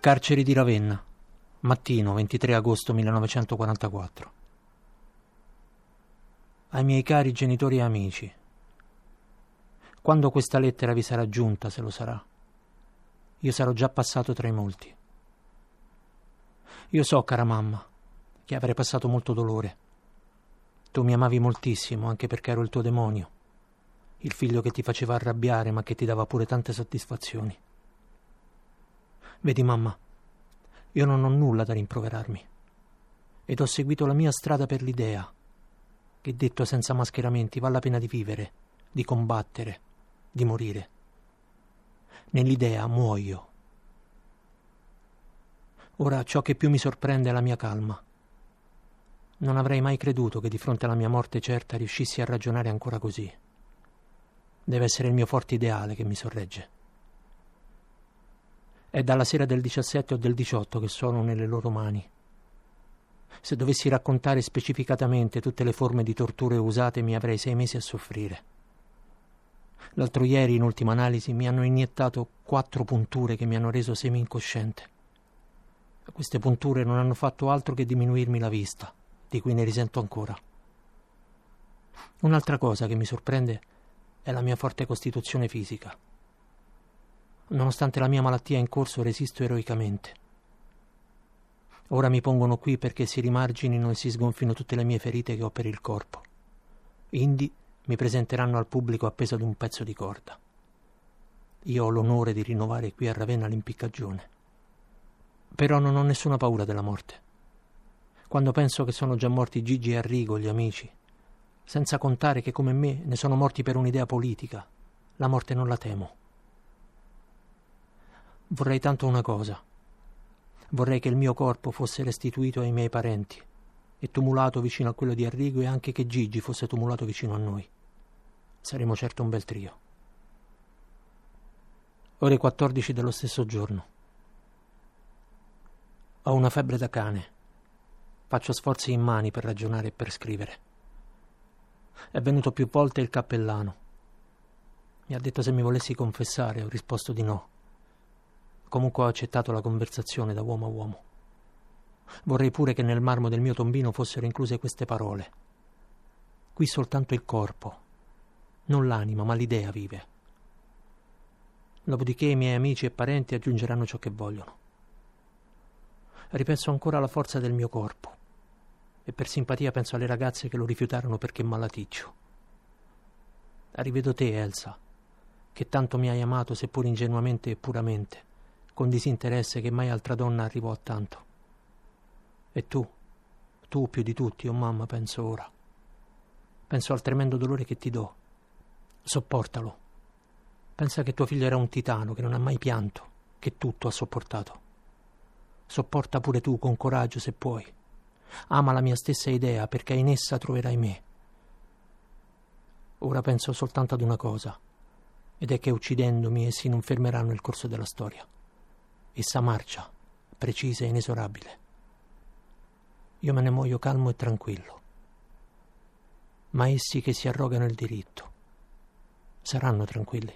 Carceri di Ravenna, mattino 23 agosto 1944. Ai miei cari genitori e amici, quando questa lettera vi sarà giunta, se lo sarà, io sarò già passato tra i molti. Io so, cara mamma, che avrei passato molto dolore. Tu mi amavi moltissimo, anche perché ero il tuo demonio, il figlio che ti faceva arrabbiare, ma che ti dava pure tante soddisfazioni. Vedi, mamma, io non ho nulla da rimproverarmi. Ed ho seguito la mia strada per l'idea, che detto senza mascheramenti vale la pena di vivere, di combattere, di morire. Nell'idea muoio. Ora ciò che più mi sorprende è la mia calma. Non avrei mai creduto che di fronte alla mia morte certa riuscissi a ragionare ancora così. Deve essere il mio forte ideale che mi sorregge. È dalla sera del 17 o del 18 che sono nelle loro mani. Se dovessi raccontare specificatamente tutte le forme di torture usate mi avrei sei mesi a soffrire. L'altro ieri, in ultima analisi, mi hanno iniettato quattro punture che mi hanno reso semi-incosciente. Queste punture non hanno fatto altro che diminuirmi la vista, di cui ne risento ancora. Un'altra cosa che mi sorprende è la mia forte costituzione fisica. Nonostante la mia malattia in corso resisto eroicamente. Ora mi pongono qui perché si rimarginino e si sgonfino tutte le mie ferite che ho per il corpo. Indi mi presenteranno al pubblico appeso ad un pezzo di corda. Io ho l'onore di rinnovare qui a Ravenna l'impiccagione. Però non ho nessuna paura della morte. Quando penso che sono già morti Gigi e Arrigo, gli amici, senza contare che come me ne sono morti per un'idea politica, la morte non la temo. Vorrei tanto una cosa. Vorrei che il mio corpo fosse restituito ai miei parenti e tumulato vicino a quello di Arrigo e anche che Gigi fosse tumulato vicino a noi. Saremo certo un bel trio. Ore 14 dello stesso giorno. Ho una febbre da cane. Faccio sforzi in mani per ragionare e per scrivere. È venuto più volte il cappellano. Mi ha detto se mi volessi confessare, ho risposto di no. Comunque ho accettato la conversazione da uomo a uomo. Vorrei pure che nel marmo del mio tombino fossero incluse queste parole. Qui soltanto il corpo, non l'anima, ma l'idea vive. Dopodiché i miei amici e parenti aggiungeranno ciò che vogliono. Ripenso ancora alla forza del mio corpo e per simpatia penso alle ragazze che lo rifiutarono perché malaticcio. Rivedo te, Elsa, che tanto mi hai amato seppur ingenuamente e puramente con disinteresse che mai altra donna arrivò a tanto. E tu, tu più di tutti, oh mamma, penso ora. Penso al tremendo dolore che ti do. Sopportalo. Pensa che tuo figlio era un titano che non ha mai pianto, che tutto ha sopportato. Sopporta pure tu con coraggio se puoi. Ama la mia stessa idea perché in essa troverai me. Ora penso soltanto ad una cosa, ed è che uccidendomi essi non fermeranno il corso della storia. Essa marcia, precisa e inesorabile. Io me ne muoio calmo e tranquillo. Ma essi che si arrogano il diritto saranno tranquilli.